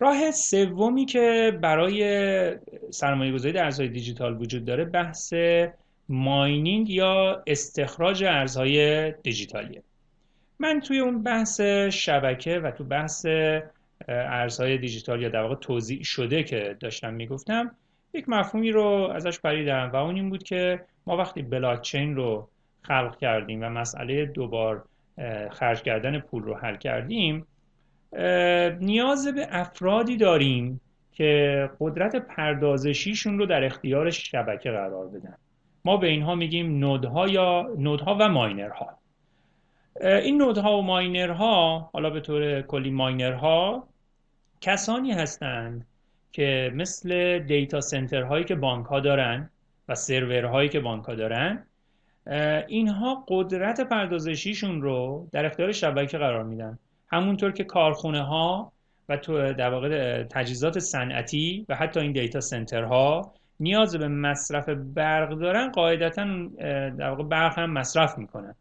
راه سومی که برای سرمایه گذاری در ارزهای دیجیتال وجود داره بحث ماینینگ یا استخراج ارزهای دیجیتالیه. من توی اون بحث شبکه و تو بحث ارزهای دیجیتال یا در واقع توضیح شده که داشتم می‌گفتم یک مفهومی رو ازش پریدم و اون این بود که ما وقتی بلاکچین رو خلق کردیم و مسئله دوبار خرج کردن پول رو حل کردیم نیاز به افرادی داریم که قدرت پردازشیشون رو در اختیار شبکه قرار بدن. ما به اینها میگیم نودها یا نودها و ماینرها. این نودها و ماینرها حالا به طور کلی ماینرها کسانی هستند که مثل دیتا سنتر هایی که بانک ها دارن و سرور هایی که بانک ها دارن اینها قدرت پردازشیشون رو در اختیار شبکه قرار میدن. همونطور که کارخونه ها و تو در واقع تجهیزات صنعتی و حتی این دیتا سنترها نیاز به مصرف برق دارن قاعدتا در واقع برق هم مصرف می‌کنن.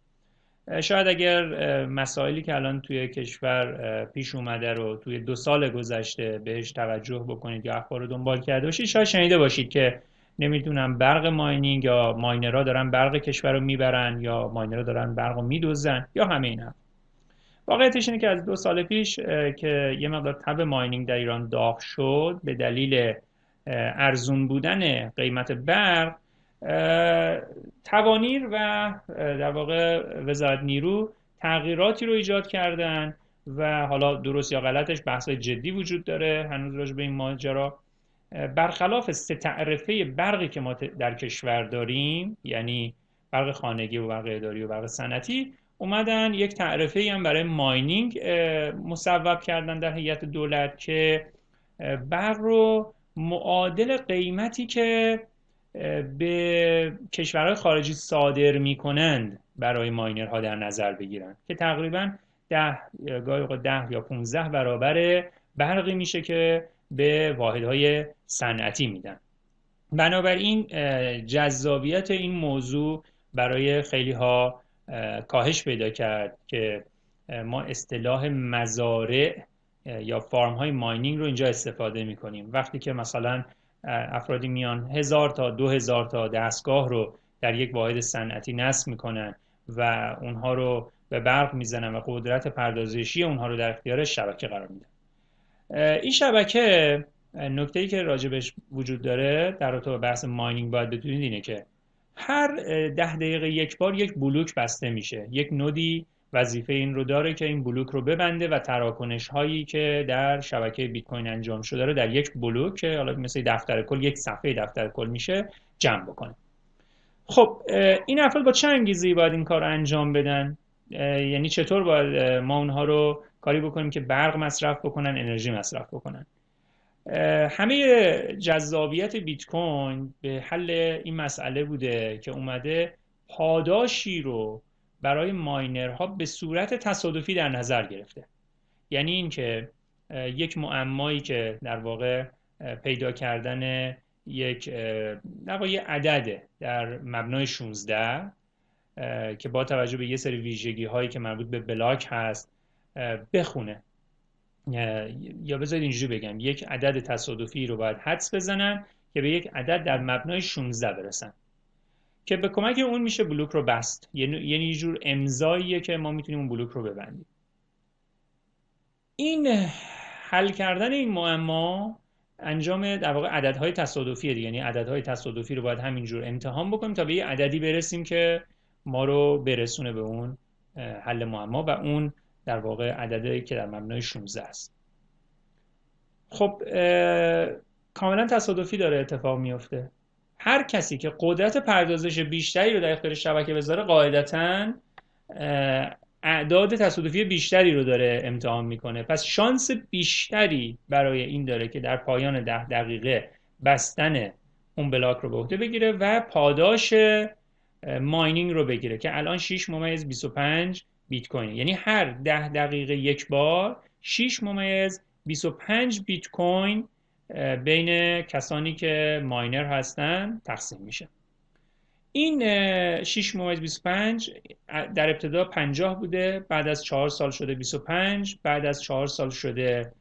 شاید اگر مسائلی که الان توی کشور پیش اومده رو توی دو سال گذشته بهش توجه بکنید یا اخبار رو دنبال کرده باشید شاید شنیده باشید که نمی‌دونم برق ماینینگ یا ماینرها دارن برق کشور رو می‌برن یا ماینرها دارن برق رو میدوزن یا همه اینا. واقعیتش اینه که از دو سال پیش که یه مقدار تب ماینینگ در ایران داغ شد به دلیل ارزون بودن قیمت برق توانیر و در واقع وزارت نیرو تغییراتی رو ایجاد کردن و حالا درست یا غلطش بحث جدی وجود داره هنوز راجع به این ماجرا. برخلاف سه تعرفه برقی که ما در کشور داریم یعنی برق خانگی و برق اداری و برق صنعتی اومدن. یک تعرفه هم برای ماینینگ مصوب کردن در هیئت دولت که برق رو معادل قیمتی که به کشورهای خارجی صادر می‌کنند برای ماینرها در نظر بگیرن. که تقریبا ده گاهی ده یا 15 برابر برقی میشه که به واحدهای صنعتی میدن. بنابراین جذابیت این موضوع برای خیلی ها کاهش پیدا کرد که ما اصطلاح مزارع یا فارم های ماینینگ رو اینجا استفاده می‌کنیم. وقتی که مثلا افرادی میان هزار تا دو هزار تا دستگاه رو در یک واحد صنعتی نصب می‌کنن و اونها رو به برق می‌زنن و قدرت پردازشی اونها رو در اختیار شبکه قرار میدن. این شبکه نکته ای که راجبش وجود داره در رابطه با بحث ماینینگ باید بدونید اینه که هر ده دقیقه یک بار یک بلوک بسته میشه. یک نودی وظیفه این رو داره که این بلوک رو ببنده و تراکنش هایی که در شبکه بیت کوین انجام شده رو در یک بلوک که حالا مثل دفتر کل یک صفحه دفتر کل میشه جمع بکنه. خب این افراد با چه انگیزی باید این کار انجام بدن؟ یعنی چطور باید ما اونها رو کاری بکنیم که برق مصرف بکنن انرژی مصرف بکنن؟ همه جذابیت بیت کوین به حل این مسئله بوده که اومده پاداشی رو برای ماینرها به صورت تصادفی در نظر گرفته. یعنی اینکه یک معمایی که در واقع پیدا کردن یک در یه عدد در مبنای 16 که با توجه به یه سری ویژگی هایی که مربوط به بلاک هست بخونه. یا بذارید اینجوری بگم یک عدد تصادفی رو باید حدس بزنن که به یک عدد در مبنای 16 برسن. که به کمک اون میشه بلوک رو بست. یعنی یه جور امضاییه که ما می‌تونیم اون بلوک رو ببندیم. این حل کردن این معما انجام در واقع عددهای تصادفی دیگه. یعنی عددهای تصادفی رو باید همینجور امتحان بکنیم تا به یه عددی برسیم که ما رو برسونه به اون حل معما و اون در واقع عددی که در مبنای 16 است. خب کاملا تصادفی داره اتفاق میفته هر کسی که قدرت پردازش بیشتری رو در اختیار شبکه بذاره قاعدتا اعداد تصادفی بیشتری رو داره امتحان می‌کنه. پس شانس بیشتری برای این داره که در پایان ده دقیقه بستن اون بلاک رو به عهده بگیره و پاداش ماینینگ رو بگیره که الان 6 ممیز 25 بیت کوین یعنی هر ده دقیقه یک بار 6 ممیز 25 بیت کوین بین کسانی که ماینر هستن تقسیم میشه. این 6 ممیز 25 در ابتدا 50 بوده بعد از 4 سال شده 25 بعد از 4 سال شده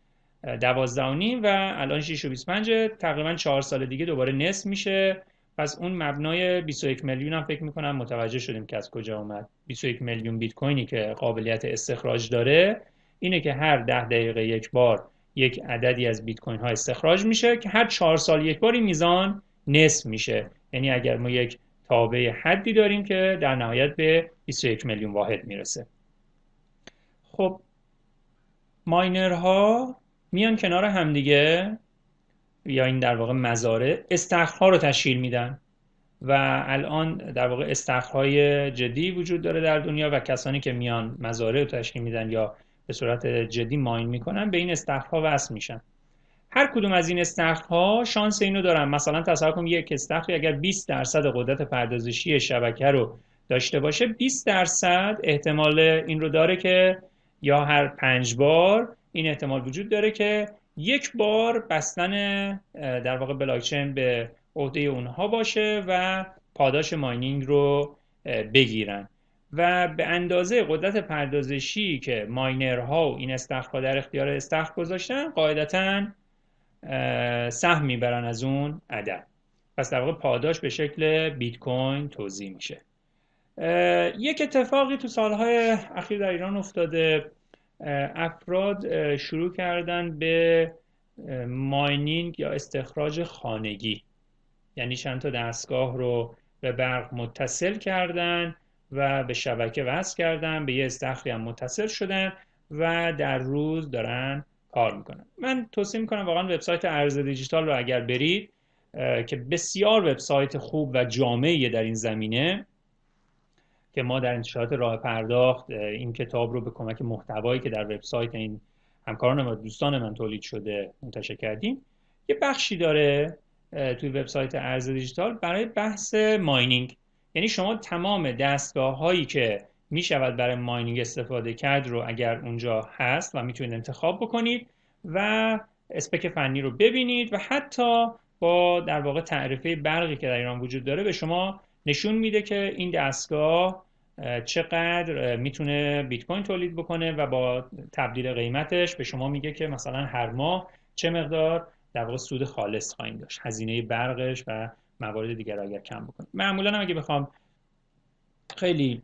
دوازده و نیم و الان 6 و 25 تقریبا چهار سال دیگه دوباره نصف میشه. پس اون مبنای 21 میلیون هم فکر می‌کنم متوجه شدیم که از کجا اومد. 21 میلیون بیت کوینی که قابلیت استخراج داره اینه که هر ده دقیقه یک بار یک عددی از بیت کوین ها استخراج میشه که هر چهار سال یک بار این میزان نصف میشه. یعنی اگر ما یک تابع حدی داریم که در نهایت به 21 میلیون واحد می‌رسه. خب ماینرها میان کنار همدیگه. یا این در واقع مزارع استخرها رو تشکیل میدن. و الان در واقع استخرهای جدی وجود داره در دنیا و کسانی که میان مزارع رو تشکیل میدن یا به صورت جدی ماین می‌کنن به این استخرها وصل میشن. هر کدوم از این استخرها شانس اینو دارن. مثلا تصور کنیم یک استخری اگر 20 درصد قدرت پردازشی شبکه رو داشته باشه 20 درصد احتمال این رو داره که یا هر پنج بار این احتمال وجود داره که یک بار بستن در واقع بلاکچین به عهده اونها باشه و پاداش ماینینگ رو بگیرن. و به اندازه قدرت پردازشی که ماینرها و این استخرها در اختیار استخر گذاشتن قاعدتا سهم می‌برن از اون عدد. پس در واقع پاداش به شکل بیت کوین توضیح میشه. یک اتفاقی تو سالهای اخیر در ایران افتاده. افراد شروع کردن به ماینینگ یا استخراج خانگی. یعنی چند تا دستگاه رو به برق متصل کردن و به شبکه وصل کردن به یه استخری هم متصل شدن و در روز دارن کار می‌کنن. من توصیه می‌کنم واقعا وبسایت ارز دیجیتال رو اگر برید که بسیار وبسایت خوب و جامعه در این زمینه که ما در انتشارات راه پرداخت این کتاب رو به کمک محتوایی که در وبسایت این همکاران و دوستان من تولید شده منتشر کردیم. یه بخشی داره توی وبسایت ارز دیجیتال برای بحث ماینینگ. یعنی شما تمام دستگاه هایی که می شود برای ماینینگ استفاده کرد رو اگر اونجا هست و می‌تونید انتخاب بکنید و اسپک فنی رو ببینید و حتی با در واقع تعرفه برقی که در ایران وجود داره به شما نشون میده که این دستگاه چقدر می‌تونه بیت کوین تولید بکنه و با تبدیل قیمتش به شما میگه که مثلا هر ماه چه مقدار در واقع سود خالص خواهیم داشت. هزینه برقش و موارد دیگر اگر کم بکنیم معمولا هم اگه بخوام خیلی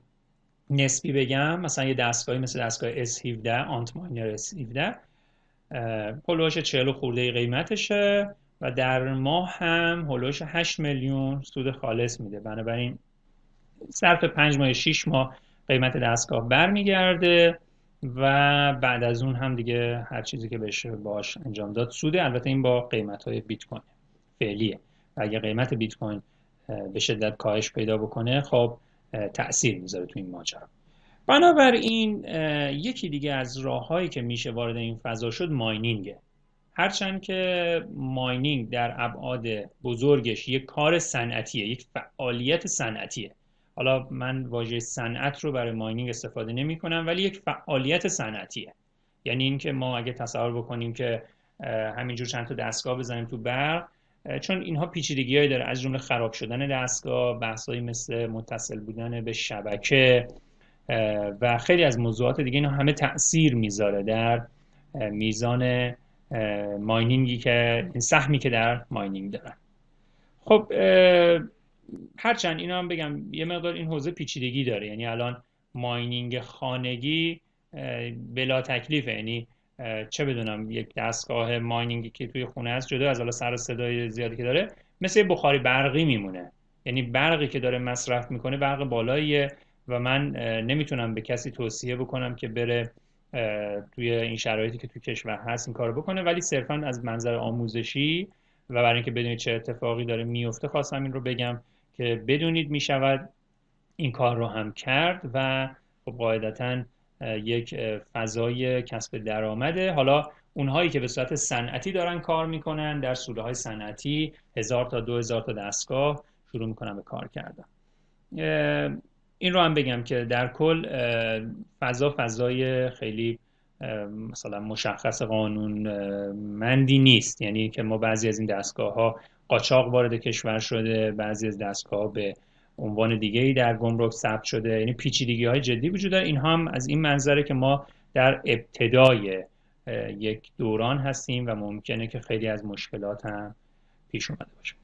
نسبی بگم مثلا یه دستگاهی مثل دستگاه S17 آنت ماینر S17 هلوش 40 خورده قیمتشه. و در ماه هم هلوش 8 میلیون سود خالص میده. بنابراین صرف 5 ماه 6 ماه قیمت دستگاه برمیگرده و بعد از اون هم دیگه هر چیزی که بشه باش انجام داد سوده. البته این با قیمت های بیت کوین فعلیه. و اگه قیمت بیت کوین به شدت کاهش پیدا بکنه خب تاثیر می‌ذاره تو این ماجرا. بنابراین یکی دیگه از راههایی که میشه وارد این فضا شد ماینینگه. هرچند که ماینینگ در ابعاد بزرگش یک کار صنعتیه یک فعالیت صنعتیه. حالا من واژه صنعت رو برای ماینینگ استفاده نمی کنم ولی یک فعالیت صنعتیه. یعنی اینکه ما اگه تصور بکنیم که همینجور چند تا دستگاه بزنیم تو برق چون اینها پیچیدگیهایی داره. از جمله خراب شدن دستگاه بحثایی مثل متصل بودن به شبکه و خیلی از موضوعات دیگه. اینا همه تاثیر می‌ذاره در میزان ماینینگی که این سهمی که در ماینینگ دارن. خب هرچند اینا هم بگم یه مقدار این حوزه پیچیدگی داره. یعنی الان ماینینگ خانگی بلا تکلیفه. یعنی چه بدونم یک دستگاه ماینینگی که توی خونه است جدا از حالا سر صدای زیادی که داره مثل بخاری برقی میمونه. یعنی برقی که داره مصرف می‌کنه برق بالاییه و من نمی‌تونم به کسی توصیه بکنم که بره توی این شرایطی که توی کشور هست این کارو بکنه. ولی صرفا از منظر آموزشی و برای اینکه بدونید چه اتفاقی داره میفته خواستم این رو بگم که بدونید می‌شود این کار رو هم کرد و خب قاعدتا یک فضای کسب درآمده. حالا اونهایی که به صورت صنعتی دارن کار می‌کنن در سوره های صنعتی هزار تا دو هزار تا دستگاه شروع می‌کنن به کار کردن. این رو هم بگم که در کل فضا فضای خیلی مثلا مشخص قانون مندی نیست. یعنی که ما بعضی از این دستگاه ها قاچاق وارد کشور شده بعضی از دستگاه به عنوان دیگه ای در گمرک ثبت شده. یعنی پیچیدگی های جدی وجود داره. این هم از این منظره که ما در ابتدای یک دوران هستیم و ممکنه که خیلی از مشکلات هم پیش اومده باشه.